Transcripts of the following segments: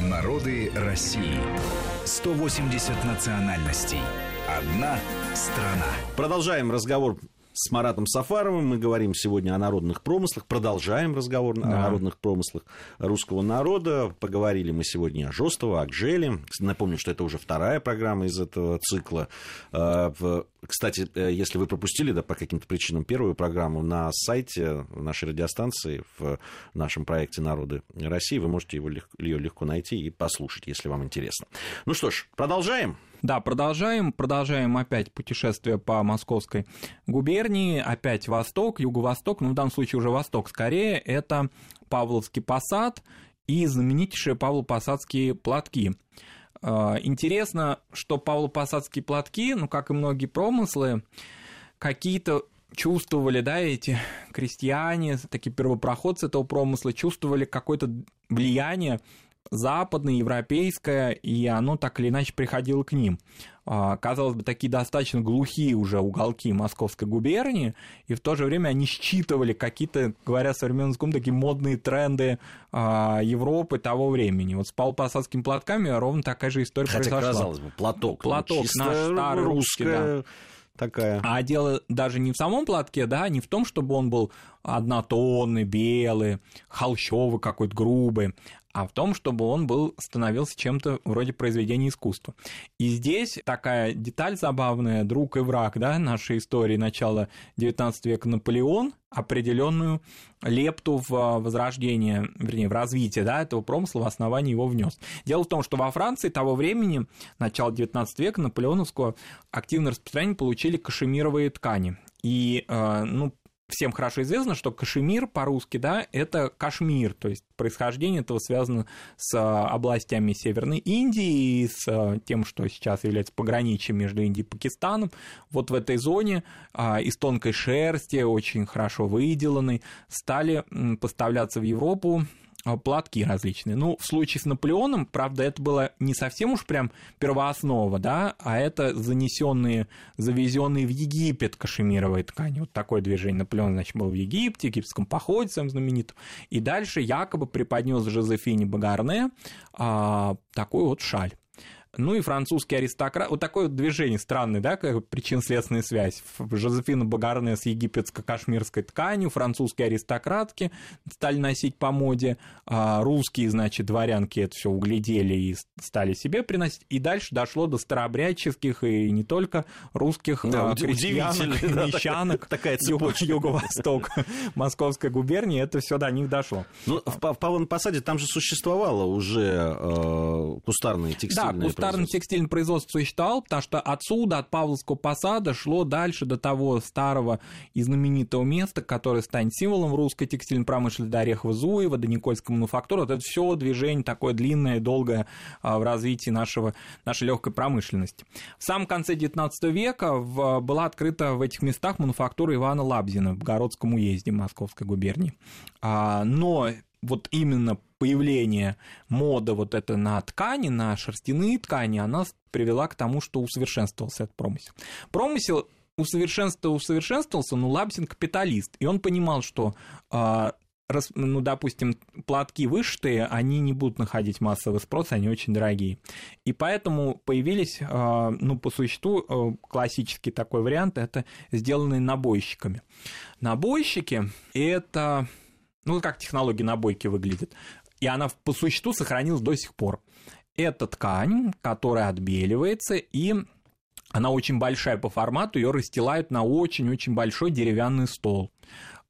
Народы России. 180 национальностей. Одна страна. Продолжаем разговор с Маратом Сафаровым. Мы говорим сегодня о народных промыслах, продолжаем разговор да. о народных промыслах русского народа. Поговорили мы сегодня о Жостова, о Гжеле. Напомню, что это уже вторая программа из этого цикла. А, кстати, э, если вы пропустили да, по каким-то причинам первую программу на сайте нашей радиостанции в нашем проекте «Народы России», вы можете его, ее легко найти и послушать, если вам интересно. Ну что ж, продолжаем. Да, продолжаем. Продолжаем опять путешествие по Московской губернии. Опять Восток, Юго-Восток, ну, в данном случае уже Восток скорее. Это Павловский посад и знаменитейшие Павло-Посадские платки. А, интересно, что Павло-Посадские платки, ну, как и многие промыслы, какие-то чувствовали, да, эти крестьяне, такие первопроходцы этого промысла, чувствовали какое-то влияние западное, европейское, и оно так или иначе приходило к ним. А, казалось бы, такие достаточно глухие уже уголки Московской губернии, и в то же время они считывали какие-то, говоря современным языком, такие модные тренды а, Европы того времени. Вот с палпосадскими платками ровно такая же история Хотя, произошла. казалось бы, платок. Ну, платок ну, наш старый русский, да такая. А дело даже не в самом платке, да, не в том, чтобы он был однотонный, белый, холщовый какой-то грубый, а в том, чтобы он был, становился чем-то вроде произведения искусства. И здесь такая деталь забавная, друг и враг да, нашей истории начала XIX века Наполеон определенную лепту в возрождение, вернее, в развитие да, этого промысла, в основании его внес. Дело в том, что во Франции того времени, начала XIX века, наполеоновского, активное распространение получили кашемировые ткани. И, э, ну, всем хорошо известно, что кашемир по-русски, да, это кашмир, то есть происхождение этого связано с а, областями Северной Индии и с а, тем, что сейчас является пограничием между Индией и Пакистаном. Вот в этой зоне а, из тонкой шерсти, очень хорошо выделанной, стали поставляться в Европу платки различные. Ну, в случае с Наполеоном, правда, это было не совсем уж прям первооснова, да, а это занесенные, завезенные в Египет кашемировые ткани. Вот такое движение. Наполеон, значит, был в Египте, египетском походе своем знаменитом. И дальше якобы преподнес Жозефине Багарне а, такой вот шаль. Ну и французский аристократ. Вот такое вот движение странное, да, как причин-следственная связь. Жозефина Багарне с египетско-кашмирской тканью, французские аристократки стали носить по моде, а русские, значит, дворянки это все углядели и стали себе приносить. И дальше дошло до старообрядческих и не только русских да, а, крестьянок, да, мещанок, такая цепочка. Юго-Восток Московской губернии, это все до них дошло. Ну, в, в Павловом посаде там же существовало уже э, кустарные текстильные да, Гуманитарно-текстильное производство существовало, потому что отсюда, от Павловского посада, шло дальше до того старого и знаменитого места, которое станет символом русской текстильной промышленности, до Орехова-Зуева, до Никольской мануфактуры. Вот это все движение такое длинное, долгое а, в развитии нашего, нашей легкой промышленности. В самом конце XIX века в, была открыта в этих местах мануфактура Ивана Лабзина в Городском уезде Московской губернии. А, но вот именно появление моды вот это на ткани, на шерстяные ткани, она привела к тому, что усовершенствовался этот промысел. Промысел усовершенствовал, усовершенствовался, но Лабсин капиталист, и он понимал, что а, ну, допустим, платки вышитые, они не будут находить массовый спрос, они очень дорогие. И поэтому появились, а, ну, по существу, а, классический такой вариант, это сделанные набойщиками. Набойщики – это ну, как технология набойки выглядит. И она по существу сохранилась до сих пор. Это ткань, которая отбеливается, и она очень большая по формату, ее расстилают на очень-очень большой деревянный стол.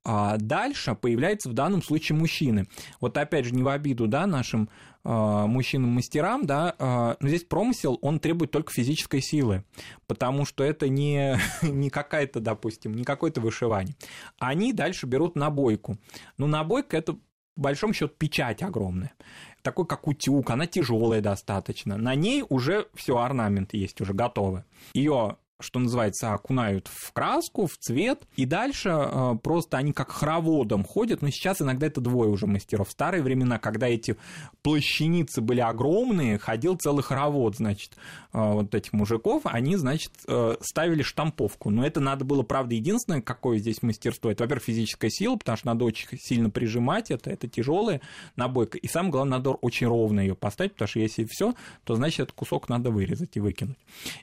А дальше появляется в данном случае мужчины. Вот опять же, не в обиду да, нашим э, мужчинам-мастерам, да, э, но здесь промысел, он требует только физической силы, потому что это не, не какая-то, допустим, не какое-то вышивание. Они дальше берут набойку. Ну, набойка – это по большому счету печать огромная. Такой, как утюг, она тяжелая достаточно. На ней уже все орнамент есть, уже готовы. Ее что называется, окунают в краску, в цвет, и дальше э, просто они как хороводом ходят, но сейчас иногда это двое уже мастеров. В старые времена, когда эти плащаницы были огромные, ходил целый хоровод, значит, э, вот этих мужиков, они, значит, э, ставили штамповку. Но это надо было, правда, единственное, какое здесь мастерство, это, во-первых, физическая сила, потому что надо очень сильно прижимать это, это тяжелая набойка, и самое главное, надо очень ровно ее поставить, потому что если все, то, значит, этот кусок надо вырезать и выкинуть.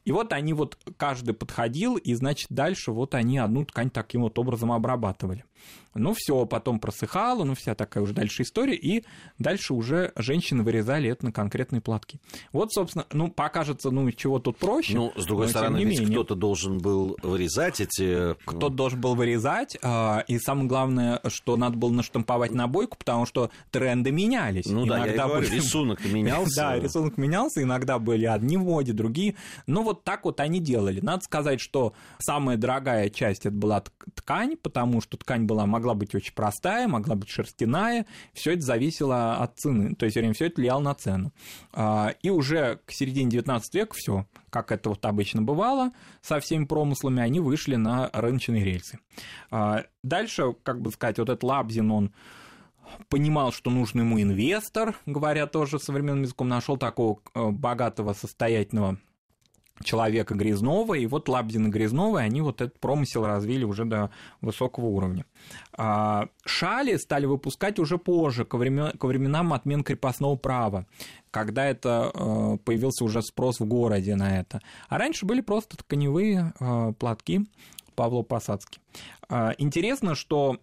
И вот они вот каждый каждый подходил, и, значит, дальше вот они одну ткань таким вот образом обрабатывали. Ну, все, потом просыхало, ну, вся такая уже дальше история, и дальше уже женщины вырезали это на конкретные платки. Вот, собственно, ну, покажется, ну, чего тут проще. Ну, с другой стороны, ведь кто-то должен был вырезать эти... Кто-то должен был вырезать, а, и самое главное, что надо было наштамповать на бойку, потому что тренды менялись. Ну да, я говорю, были... рисунок менялся. Да, рисунок менялся, иногда были одни в моде, другие. Ну, вот так вот они делали. Надо сказать, что самая дорогая часть это была ткань, потому что ткань была, могла быть очень простая, могла быть шерстяная, все это зависело от цены, то есть все это влияло на цену. А, и уже к середине 19 века все, как это вот обычно бывало со всеми промыслами, они вышли на рыночные рельсы. А, дальше, как бы сказать, вот этот Лабзин, он понимал, что нужен ему инвестор, говоря тоже современным языком, нашел такого э, богатого, состоятельного человека Грязнова, и вот Лабдин и Грязновый, они вот этот промысел развили уже до высокого уровня. А, шали стали выпускать уже позже, ко, времен, ко временам отмен крепостного права, когда это э, появился уже спрос в городе на это. А раньше были просто тканевые э, платки Павло-Посадский. А, интересно, что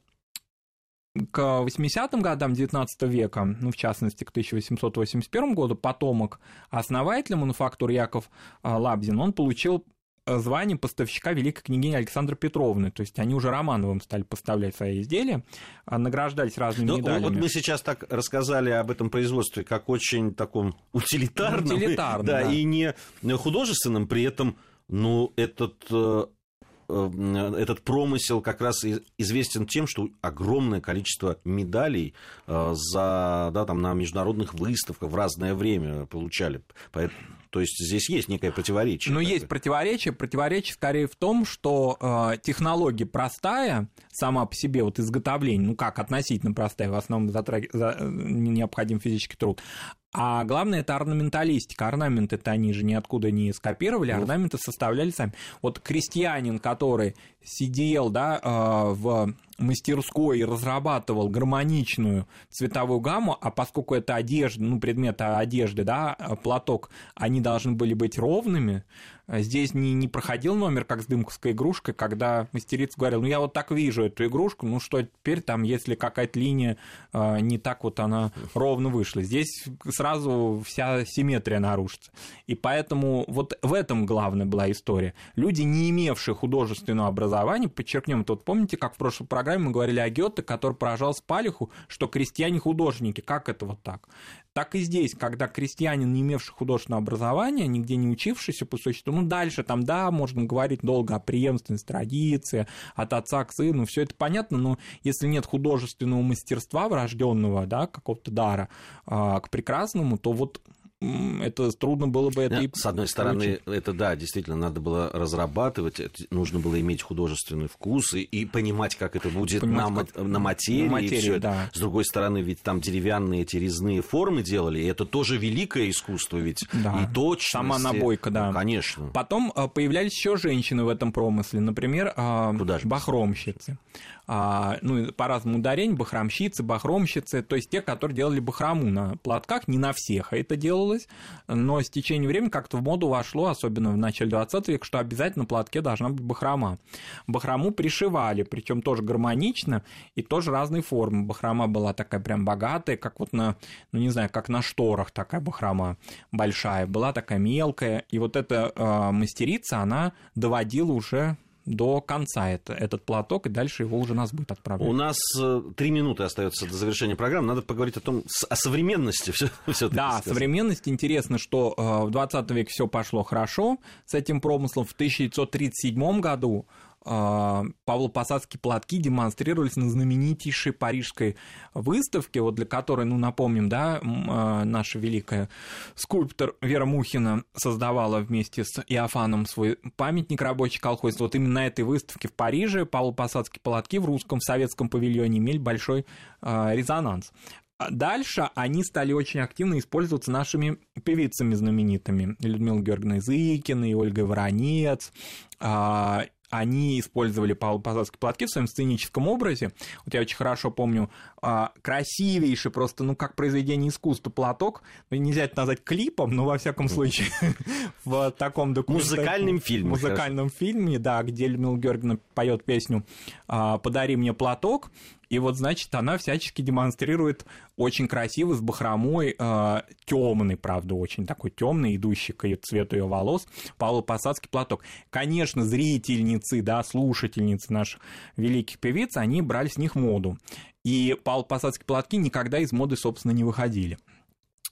к 80-м годам 19 века, ну, в частности, к 1881 году, потомок основателя мануфактур Яков а, Лабзин, он получил э, звание поставщика великой княгини Александры Петровны. То есть они уже Романовым стали поставлять свои изделия, а награждались разными ну, медалями. Вот мы сейчас так рассказали об этом производстве как очень таком утилитарном, утилитарном да, да, и не художественном, при этом ну, этот э, Э, этот промысел как раз известен тем, что огромное количество медалей э, за, да, там, на международных выставках в разное время получали. То есть здесь есть некое противоречие. Но есть противоречие. Противоречие скорее в том, что э, технология простая сама по себе, вот изготовление, ну как, относительно простая, в основном затраг... за... Э, необходим физический труд. А главное, это орнаменталистика. Орнаменты-то они же ниоткуда не скопировали, ну. орнаменты составляли сами. Вот крестьянин, который сидел да, э, в мастерской разрабатывал гармоничную цветовую гамму, а поскольку это одежда, ну, предмет одежды, да, платок, они должны были быть ровными, Здесь не, не проходил номер, как с дымковской игрушкой, когда мастерица говорила, ну, я вот так вижу эту игрушку, ну, что теперь там, если какая-то линия э, не так вот она ровно вышла. Здесь сразу вся симметрия нарушится. И поэтому вот в этом главная была история. Люди, не имевшие художественного образования, подчеркнем, тут помните, как в прошлой программе мы говорили о Гёте, который поражал Спалиху, что крестьяне художники. Как это вот так? Так и здесь, когда крестьянин, не имевший художественного образования, нигде не учившийся по существу, ну, дальше там, да, можно говорить долго о преемственности традиции, от отца к сыну, все это понятно, но если нет художественного мастерства врожденного, да, какого-то дара а, к прекрасному, то вот это трудно было бы это и С одной стороны, получить. это да, действительно, надо было разрабатывать, нужно было иметь художественный вкус и, и понимать, как это будет понимать, на, как... на материи. На материи и да. это. С другой стороны, ведь там деревянные эти резные формы делали, и это тоже великое искусство, ведь да. и точность. Сама набойка, да. Ну, конечно. Потом а, появлялись еще женщины в этом промысле, например, а, Куда же? бахромщицы. А, ну, по разному ударению, бахромщицы, бахромщицы, то есть те, которые делали бахрому на платках, не на всех это делалось, но с течением времени как-то в моду вошло, особенно в начале 20 века, что обязательно платке должна быть бахрома. Бахрому пришивали, причем тоже гармонично и тоже разные формы. Бахрома была такая прям богатая, как вот на, ну не знаю, как на шторах такая бахрома большая, была такая мелкая, и вот эта э, мастерица, она доводила уже до конца это, этот платок, и дальше его уже нас будет отправлять. У нас э, три минуты остается до завершения программы. Надо поговорить о том, о современности все, все Да, сказать. современность. Интересно, что э, в 20 веке все пошло хорошо с этим промыслом. В 1937 году а, Павло-Посадские платки демонстрировались на знаменитейшей парижской выставке, вот для которой, ну, напомним, да, а, наша великая скульптор Вера Мухина создавала вместе с Иофаном свой памятник рабочий колхоз. Вот именно на этой выставке в Париже Павло-Посадские платки в русском, в советском павильоне имели большой а, резонанс. Дальше они стали очень активно использоваться нашими певицами знаменитыми. Людмилой Георгиевной Зыкиной, Ольгой Воронец, они использовали павло-посадские платки в своем сценическом образе. Вот я очень хорошо помню а, красивейший, просто, ну, как произведение искусства платок. Ну, нельзя это назвать клипом, но, во всяком случае, в таком документальном... Музыкальном фильме. Музыкальном фильме, да, где Людмила Георгиевна поет песню а, «Подари мне платок», и вот, значит, она всячески демонстрирует очень красивый, с бахромой, э, темный, правда, очень такой темный, идущий к цвету ее волос, Павло-Посадский платок. Конечно, зрительницы, да, слушательницы наших великих певиц, они брали с них моду. И Павло-Посадские платки никогда из моды, собственно, не выходили.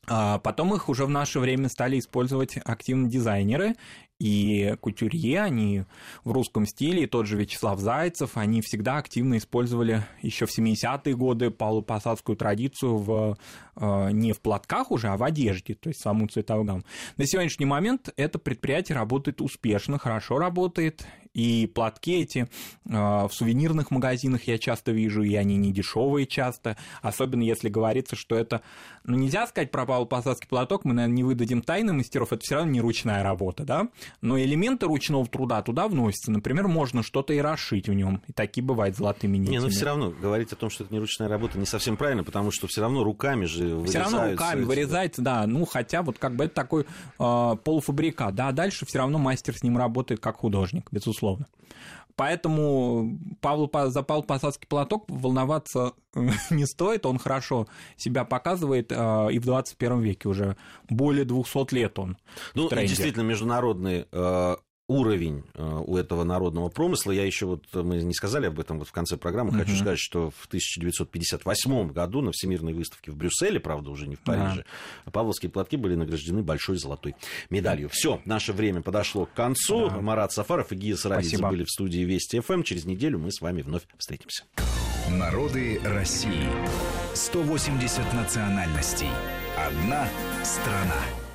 А потом их уже в наше время стали использовать активно дизайнеры, и кутюрье, они в русском стиле, тот же Вячеслав Зайцев, они всегда активно использовали еще в 70-е годы полупосадскую традицию в, э, не в платках уже, а в одежде, то есть саму цветовую гамму. На сегодняшний момент это предприятие работает успешно, хорошо работает, и платки эти э, в сувенирных магазинах я часто вижу, и они не дешевые часто, особенно если говорится, что это, ну нельзя сказать про полупосадский платок, мы, наверное, не выдадим тайны мастеров, это все равно не ручная работа, да, но элементы ручного труда туда вносятся. Например, можно что-то и расшить в нем. И такие бывают золотыми нитями. Не, но все равно говорить о том, что это не ручная работа, не совсем правильно, потому что все равно руками же вырезаются. Все равно руками эти... вырезается, да. Ну, хотя вот как бы это такой э, полуфабрикат. Да, а дальше все равно мастер с ним работает как художник, безусловно. Поэтому Павлу, за Павла Посадский платок волноваться не стоит, он хорошо себя показывает, а, и в 21 веке уже более 200 лет он. Ну, действительно, международный а, уровень э, у этого народного промысла. Я еще вот, мы не сказали об этом вот в конце программы, uh-huh. хочу сказать, что в 1958 году на Всемирной выставке в Брюсселе, правда, уже не в Париже, uh-huh. павловские платки были награждены большой золотой медалью. Все, наше время подошло к концу. Uh-huh. Марат Сафаров и Гия Саравидзе были в студии Вести ФМ. Через неделю мы с вами вновь встретимся. Народы России. 180 национальностей. Одна страна.